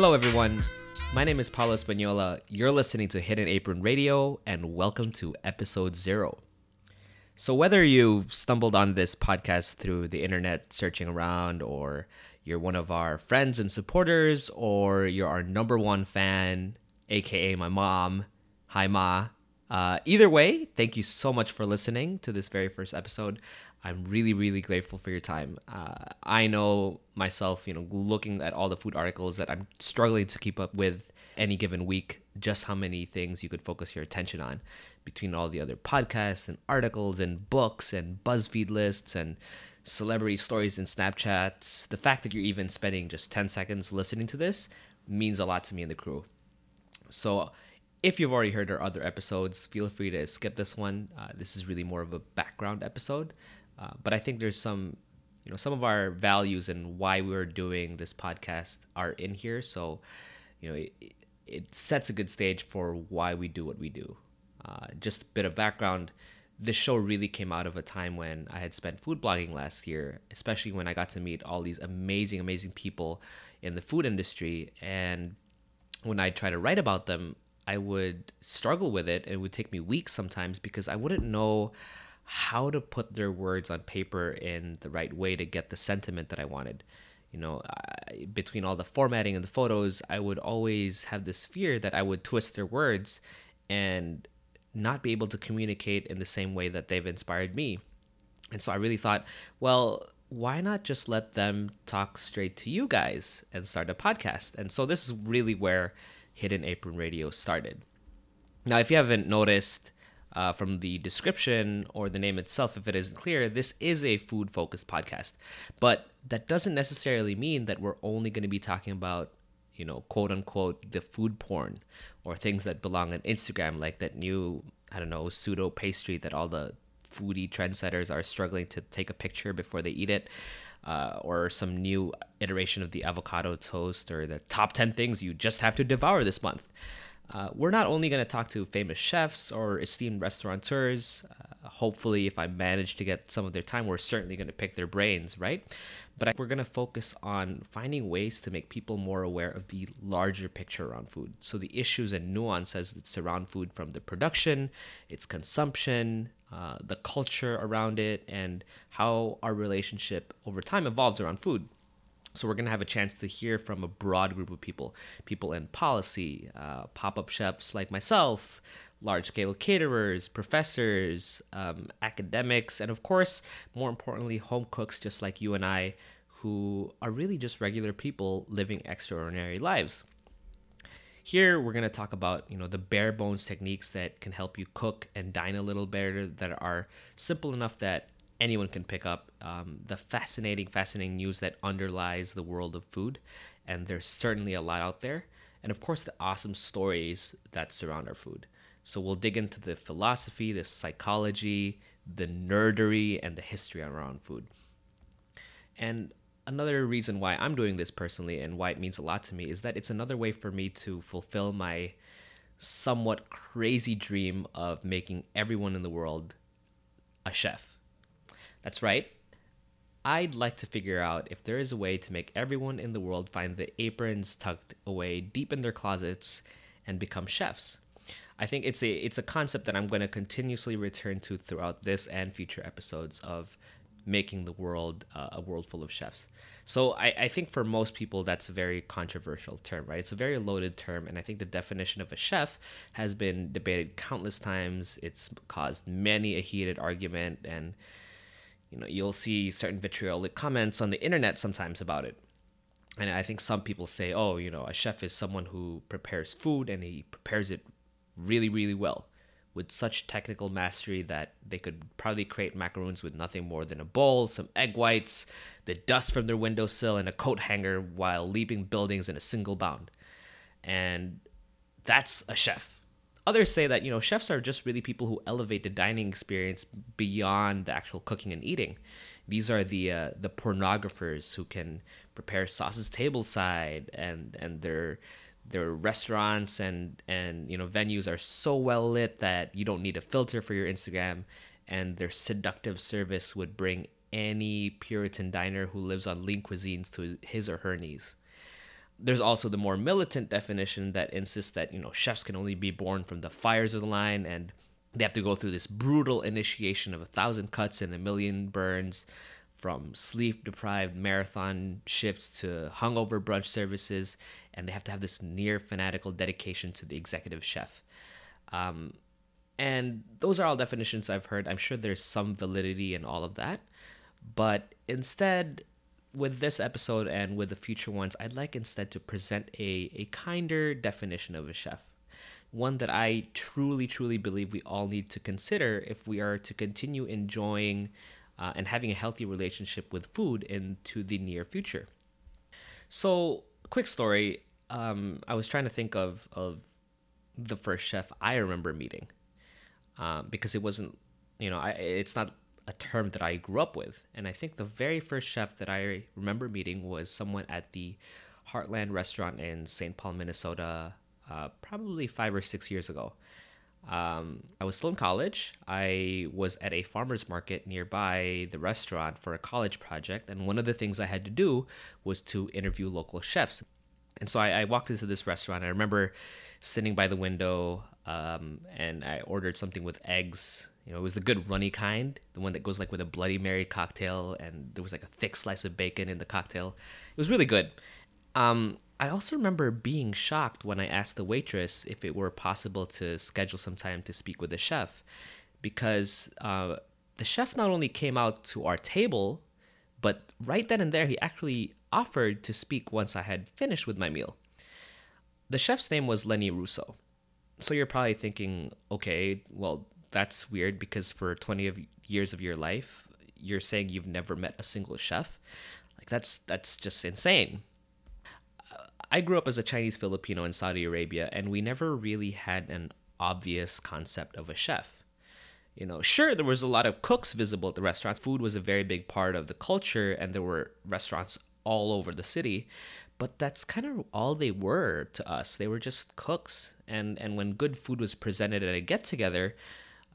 Hello, everyone. My name is Paulo Espanola. You're listening to Hidden Apron Radio, and welcome to episode zero. So, whether you've stumbled on this podcast through the internet searching around, or you're one of our friends and supporters, or you're our number one fan, aka my mom, hi, Ma. Uh, either way, thank you so much for listening to this very first episode. I'm really, really grateful for your time. Uh, I know myself, you know, looking at all the food articles that I'm struggling to keep up with any given week, just how many things you could focus your attention on between all the other podcasts and articles and books and BuzzFeed lists and celebrity stories and Snapchats. The fact that you're even spending just 10 seconds listening to this means a lot to me and the crew. So, if you've already heard our other episodes, feel free to skip this one. Uh, this is really more of a background episode. Uh, but I think there's some, you know, some of our values and why we're doing this podcast are in here. So, you know, it, it sets a good stage for why we do what we do. Uh, just a bit of background. This show really came out of a time when I had spent food blogging last year, especially when I got to meet all these amazing, amazing people in the food industry. And when I try to write about them, I would struggle with it. It would take me weeks sometimes because I wouldn't know how to put their words on paper in the right way to get the sentiment that I wanted. You know, I, between all the formatting and the photos, I would always have this fear that I would twist their words and not be able to communicate in the same way that they've inspired me. And so I really thought, well, why not just let them talk straight to you guys and start a podcast? And so this is really where Hidden Apron Radio started. Now, if you haven't noticed, uh, from the description or the name itself, if it isn't clear, this is a food focused podcast. But that doesn't necessarily mean that we're only going to be talking about, you know, quote unquote, the food porn or things that belong on Instagram, like that new, I don't know, pseudo pastry that all the foodie trendsetters are struggling to take a picture before they eat it. Uh, or some new iteration of the avocado toast, or the top 10 things you just have to devour this month. Uh, we're not only going to talk to famous chefs or esteemed restaurateurs. Uh, hopefully, if I manage to get some of their time, we're certainly going to pick their brains, right? But we're going to focus on finding ways to make people more aware of the larger picture around food. So, the issues and nuances that surround food from the production, its consumption, uh, the culture around it, and how our relationship over time evolves around food. So we're going to have a chance to hear from a broad group of people, people in policy, uh, pop-up chefs like myself, large-scale caterers, professors, um, academics, and of course, more importantly, home cooks just like you and I, who are really just regular people living extraordinary lives. Here, we're going to talk about, you know, the bare bones techniques that can help you cook and dine a little better that are simple enough that anyone can pick up um, the fascinating, fascinating news that underlies the world of food. And there's certainly a lot out there. And of course, the awesome stories that surround our food. So we'll dig into the philosophy, the psychology, the nerdery, and the history around food. And another reason why I'm doing this personally and why it means a lot to me is that it's another way for me to fulfill my somewhat crazy dream of making everyone in the world a chef that's right. I'd like to figure out if there is a way to make everyone in the world find the aprons tucked away deep in their closets and become chefs. I think it's a it's a concept that I'm going to continuously return to throughout this and future episodes of making the world uh, a world full of chefs. So I, I think for most people that's a very controversial term, right? It's a very loaded term, and I think the definition of a chef has been debated countless times. It's caused many a heated argument and you know you'll see certain vitriolic comments on the internet sometimes about it and i think some people say oh you know a chef is someone who prepares food and he prepares it really really well with such technical mastery that they could probably create macaroons with nothing more than a bowl some egg whites the dust from their windowsill and a coat hanger while leaping buildings in a single bound and that's a chef Others say that, you know, chefs are just really people who elevate the dining experience beyond the actual cooking and eating. These are the uh, the pornographers who can prepare sauces tableside and and their their restaurants and and you know venues are so well lit that you don't need a filter for your Instagram and their seductive service would bring any Puritan diner who lives on lean cuisines to his or her knees. there's also the more militant definition that insists that you know chefs can only be born from the fires of the line and they have to go through this brutal initiation of a thousand cuts and a million burns from sleep deprived marathon shifts to hungover brunch services and they have to have this near fanatical dedication to the executive chef. Um, and those are all definitions i've heard. I'm sure there's some validity in all of that. But instead with this episode and with the future ones, I'd like instead to present a, a kinder definition of a chef. One that I truly, truly believe we all need to consider if we are to continue enjoying uh, and having a healthy relationship with food into the near future. So, quick story um, I was trying to think of, of the first chef I remember meeting um, because it wasn't, you know, I, it's not a term that I grew up with. And I think the very first chef that I remember meeting was someone at the Heartland restaurant in St. Paul, Minnesota, uh, probably five or six years ago. Um, I was still in college. I was at a farmer's market nearby the restaurant for a college project. And one of the things I had to do was to interview local chefs. And so I, I walked into this restaurant. I remember sitting by the window um, and I ordered something with eggs you know, it was the good runny kind, the one that goes like with a Bloody Mary cocktail, and there was like a thick slice of bacon in the cocktail. It was really good. Um, I also remember being shocked when I asked the waitress if it were possible to schedule some time to speak with the chef, because uh, the chef not only came out to our table, but right then and there he actually offered to speak once I had finished with my meal. The chef's name was Lenny Russo. So you're probably thinking, okay, well, that's weird because for 20 of years of your life you're saying you've never met a single chef like that's that's just insane i grew up as a chinese filipino in saudi arabia and we never really had an obvious concept of a chef. You know sure there was a lot of cooks visible at the restaurants. Food was a very big part of the culture and there were restaurants all over the city but that's kind of all they were to us. They were just cooks and and when good food was presented at a get together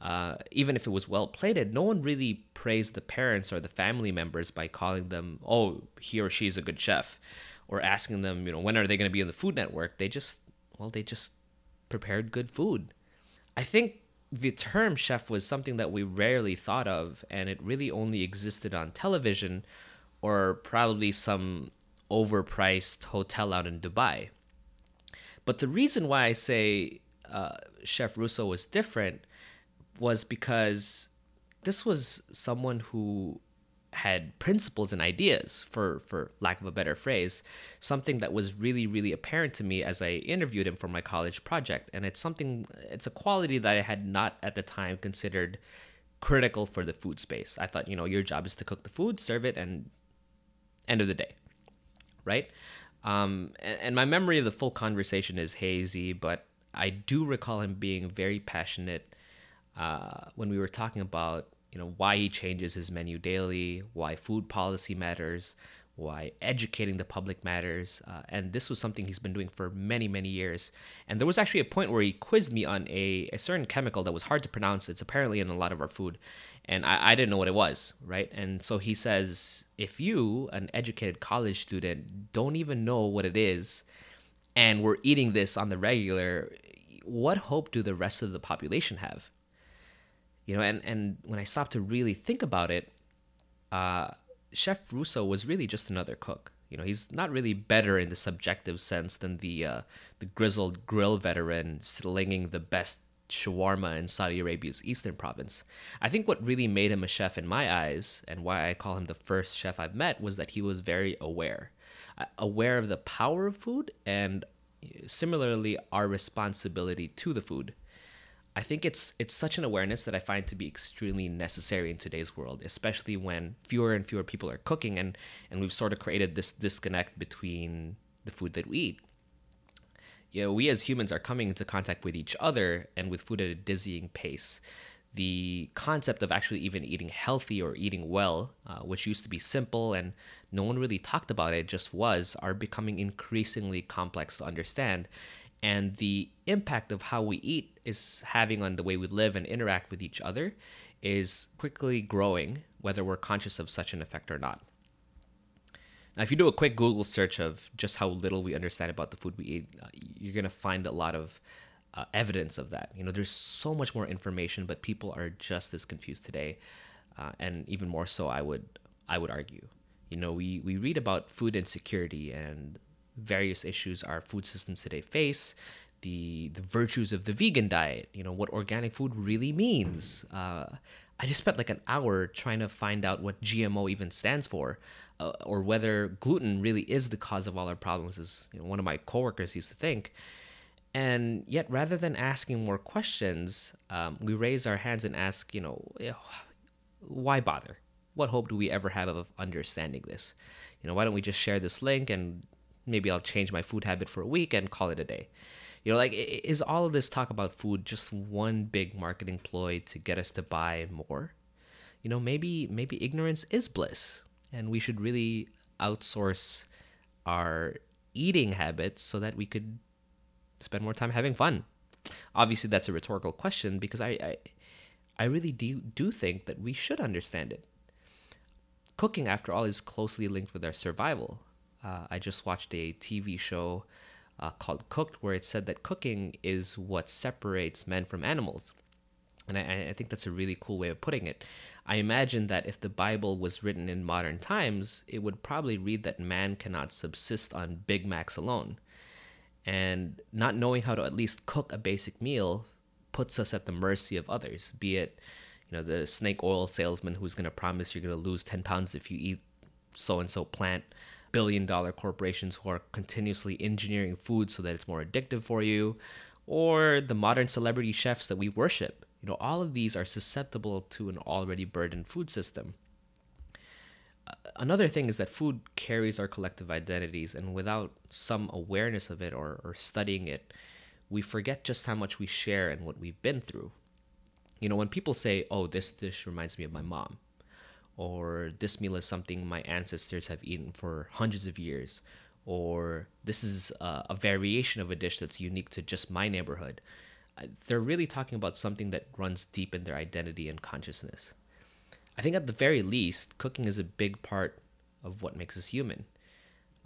uh, even if it was well plated, no one really praised the parents or the family members by calling them, oh, he or she is a good chef, or asking them, you know, when are they going to be on the Food Network? They just, well, they just prepared good food. I think the term chef was something that we rarely thought of, and it really only existed on television or probably some overpriced hotel out in Dubai. But the reason why I say uh, Chef Russo was different was because this was someone who had principles and ideas for for lack of a better phrase something that was really really apparent to me as i interviewed him for my college project. And it's something it's a quality that i had not at the time considered critical for the food space. I thought you know your job is to cook the food serve it and end of the day right? Um, and, and my memory of the full conversation is hazy but i do recall him being very passionate uh, when we were talking about you know why he changes his menu daily, why food policy matters, why educating the public matters, uh, and this was something he's been doing for many many years. And there was actually a point where he quizzed me on a, a certain chemical that was hard to pronounce. It's apparently in a lot of our food, and I, I didn't know what it was, right? And so he says, if you, an educated college student, don't even know what it is, and we're eating this on the regular, what hope do the rest of the population have? You know and and when i stopped to really think about it uh, chef russo was really just another cook you know he's not really better in the subjective sense than the uh, the grizzled grill veteran slinging the best shawarma in Saudi Arabia's eastern province. I think what really made him a chef in my eyes, and why I call him the first chef I've met, was that he was very aware, uh, aware of the power of food, and similarly our responsibility to the food. I think it's it's such an awareness that I find to be extremely necessary in today's world, especially when fewer and fewer people are cooking and and we've sort of created this disconnect between the food that we eat. You know, we as humans are coming into contact with each other and with food at a dizzying pace. The concept of actually even eating healthy or eating well, uh, which used to be simple and no one really talked about it, just was, are becoming increasingly complex to understand and the impact of how we eat is having on the way we live and interact with each other is quickly growing, whether we're conscious of such an effect or not. Now, if you do a quick Google search of just how little we understand about the food we eat, uh, you're going to find a lot of uh, evidence of that. You know, there's so much more information, but people are just as confused today, uh, and even more so, I would I would argue. You know, we we read about food insecurity and various issues our food systems today face. The, the virtues of the vegan diet, you know, what organic food really means. Uh, I just spent like an hour trying to find out what GMO even stands for uh, or whether gluten really is the cause of all our problems, as you know, one of my coworkers used to think. And yet, rather than asking more questions, um, we raise our hands and ask, you know, why bother? What hope do we ever have of understanding this? You know, why don't we just share this link and maybe I'll change my food habit for a week and call it a day? You know, like, is all of this talk about food just one big marketing ploy to get us to buy more? You know, maybe maybe ignorance is bliss and we should really outsource our eating habits so that we could spend more time having fun. Obviously, that's a rhetorical question because I, I, I really do, do think that we should understand it. Cooking, after all, is closely linked with our survival. Uh, I just watched a TV show uh, called Cooked where it said that cooking is what separates men from animals. And I, I think that's a really cool way of putting it. I imagine that if the Bible was written in modern times, it would probably read that man cannot subsist on Big Macs alone. And not knowing how to at least cook a basic meal puts us at the mercy of others, be it you know the snake oil salesman who's going to promise you're going to lose 10 pounds if you eat so and so plant billion dollar corporations who are continuously engineering food so that it's more addictive for you or the modern celebrity chefs that we worship you know, all of these are susceptible to an already burdened food system. Uh, another thing is that food carries our collective identities, and without some awareness of it or, or studying it, we forget just how much we share and what we've been through. You know, when people say, oh, this dish reminds me of my mom, or this meal is something my ancestors have eaten for hundreds of years, or this is a, a variation of a dish that's unique to just my neighborhood they're really talking about something that runs deep in their identity and consciousness. I think at the very least, cooking is a big part of what makes us human.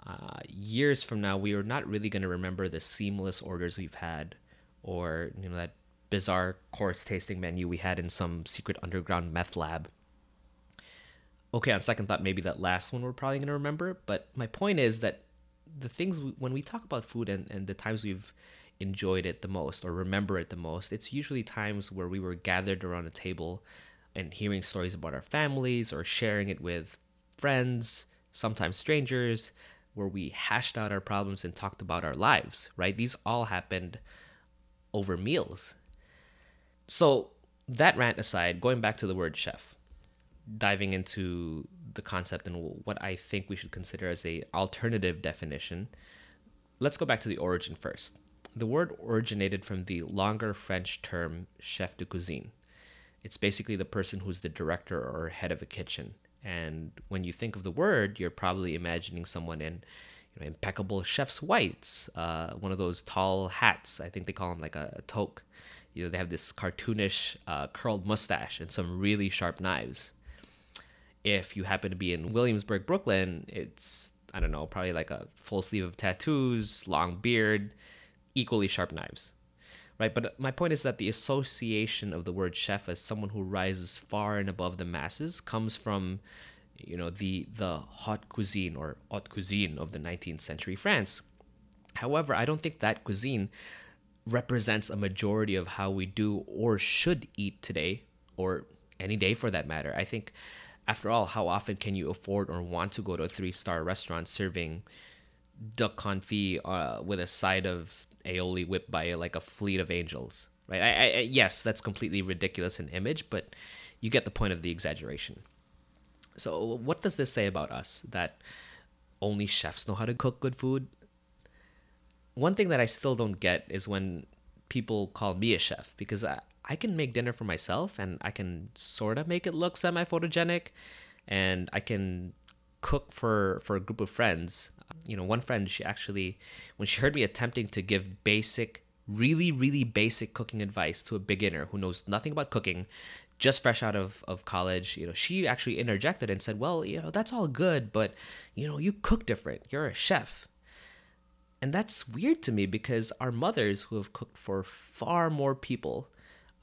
Uh, years from now, we are not really going to remember the seamless orders we've had, or you know that bizarre course tasting menu we had in some secret underground meth lab. Okay, on second thought, maybe that last one we're probably going to remember. But my point is that the things we, when we talk about food and, and the times we've enjoyed it the most or remember it the most, it's usually times where we were gathered around a table and hearing stories about our families or sharing it with friends, sometimes strangers, where we hashed out our problems and talked about our lives, right? These all happened over meals. So, that rant aside, going back to the word chef, diving into the concept and what I think we should consider as a alternative definition, let's go back to the origin first. The word originated from the longer French term chef de cuisine. It's basically the person who's the director or head of a kitchen. And when you think of the word, you're probably imagining someone in you know, impeccable chef's whites, uh, one of those tall hats. I think they call them like a, a toque. You know, they have this cartoonish uh, curled mustache and some really sharp knives. If you happen to be in Williamsburg, Brooklyn, it's I don't know, probably like a full sleeve of tattoos, long beard, equally sharp knives. Right? But my point is that the association of the word chef as someone who rises far and above the masses comes from you know the the haute cuisine or haute cuisine of the 19th century France. However i don't think that cuisine represents a majority of how we do or should eat today or any day for that matter. I think after all how often can you afford or want to go to a three star restaurant serving duck confit uh, with a side of aioli whipped by like a fleet of angels, right? I, I, yes, that's completely ridiculous in image, but you get the point of the exaggeration. So, what does this say about us? That only chefs know how to cook good food? One thing that I still don't get is when people call me a chef because I, I can make dinner for myself and I can sort of make it look semi photogenic and I can cook for, for a group of friends you know, one friend, she actually, when she heard me attempting to give basic, really, really basic cooking advice to a beginner who knows nothing about cooking, just fresh out of, of college, you know, she actually interjected and said, Well, you know, that's all good, but, you know, you cook different. You're a chef. And that's weird to me because our mothers who have cooked for far more people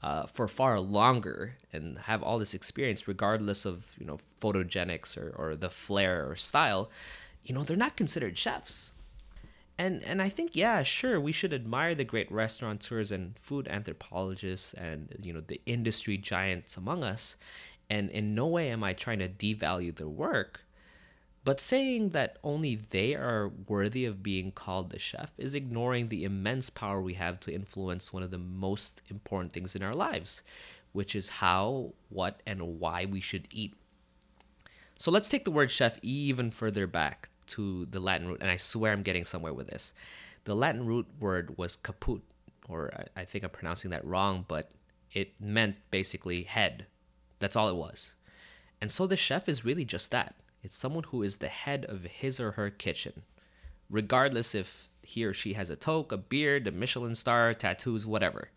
uh, for far longer and have all this experience, regardless of, you know, photogenics or, or the flair or style, you know, they're not considered chefs. And and I think yeah, sure, we should admire the great restaurateurs and food anthropologists and you know the industry giants among us, and in no way am I trying to devalue their work, but saying that only they are worthy of being called the chef is ignoring the immense power we have to influence one of the most important things in our lives, which is how, what, and why we should eat. So let's take the word chef even further back to the Latin root, and I swear I'm getting somewhere with this. The Latin root word was caput, or I, think I'm pronouncing that wrong, but it meant basically head. That's all it was. And so the chef is really just that. It's someone who is the head of his or her kitchen, regardless if he or she has a toque, a beard, a Michelin star, tattoos, whatever.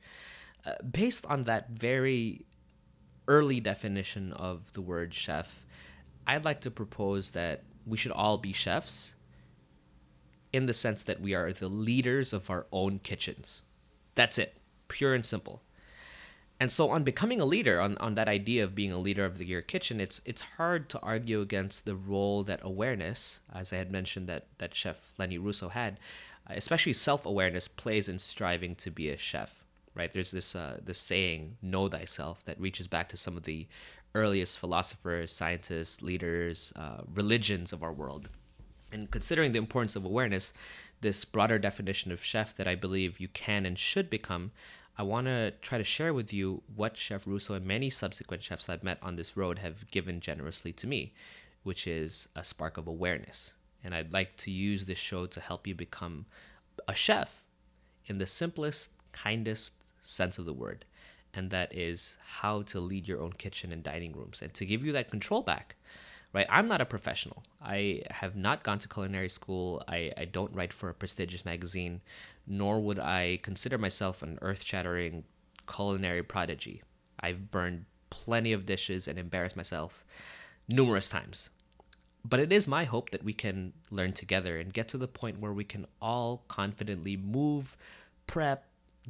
Uh, based on that very early definition of the word chef, I'd like to propose that we should all be chefs in the sense that we are the leaders of our own kitchens. That's it, pure and simple. And so on becoming a leader, on, on that idea of being a leader of the, your kitchen, it's it's hard to argue against the role that awareness, as I had mentioned that, that chef Lenny Russo had, especially self-awareness plays in striving to be a chef. Right? There's this uh, this saying, know thyself, that reaches back to some of the earliest philosophers, scientists, leaders, uh, religions of our world. And considering the importance of awareness, this broader definition of chef that I believe you can and should become, I want to try to share with you what Chef Russo and many subsequent chefs I've met on this road have given generously to me, which is a spark of awareness. And I'd like to use this show to help you become a chef in the simplest, kindest sense of the word and that is how to lead your own kitchen and dining rooms. And to give you that control back right i'm not a professional. I have not gone to culinary school. I, I don't write for a prestigious magazine nor would i consider myself an earth-shattering culinary prodigy. I've burned plenty of dishes and embarrassed myself numerous times. But it is my hope that we can learn together and get to the point where we can all confidently move prep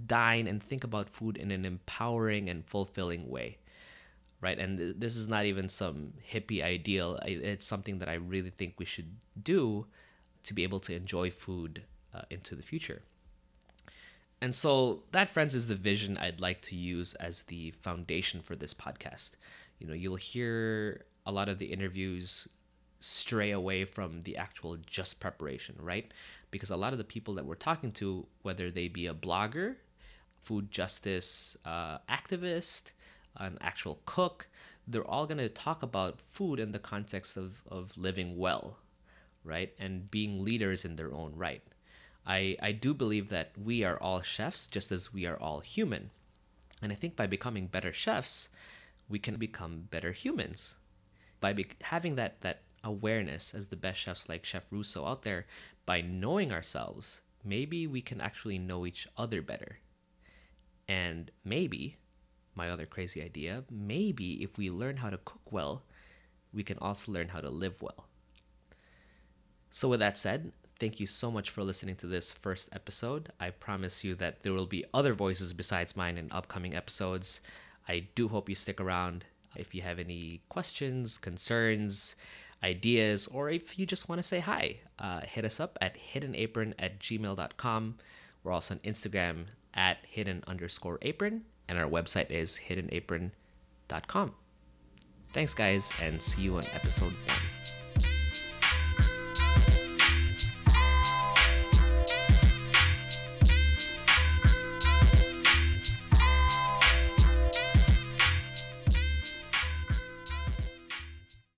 dine and think about food in an empowering and fulfilling way. Right? And th- this is not even some hippie ideal. It's something that i really think we should do to be able to enjoy food uh, into the future and so that friends is the vision i'd like to use as the foundation for this podcast you know you'll hear a lot of the interviews stray away from the actual just preparation right because a lot of the people that we're talking to whether they be a blogger food justice uh, activist, an actual cook, they're all going to talk about food in the context of, of living well, right? And being leaders in their own right. I, I do believe that we are all chefs just as we are all human. And I think by becoming better chefs, we can become better humans. By be- having that, that awareness as the best chefs like Chef Russo out there, by knowing ourselves, maybe we can actually know each other better and maybe, my other crazy idea, maybe if we learn how to cook well, we can also learn how to live well. So, with that said, thank you so much for listening to this first episode. I promise you that there will be other voices besides mine in upcoming episodes. I do hope you stick around. If you have any questions, concerns, ideas, or if you just want to say hi, uh, hit us up at hiddenapron at gmail.com. We're also on Instagram at hidden underscore apron, and our website is hiddenapron.com. Thanks, guys, and see you on episode one.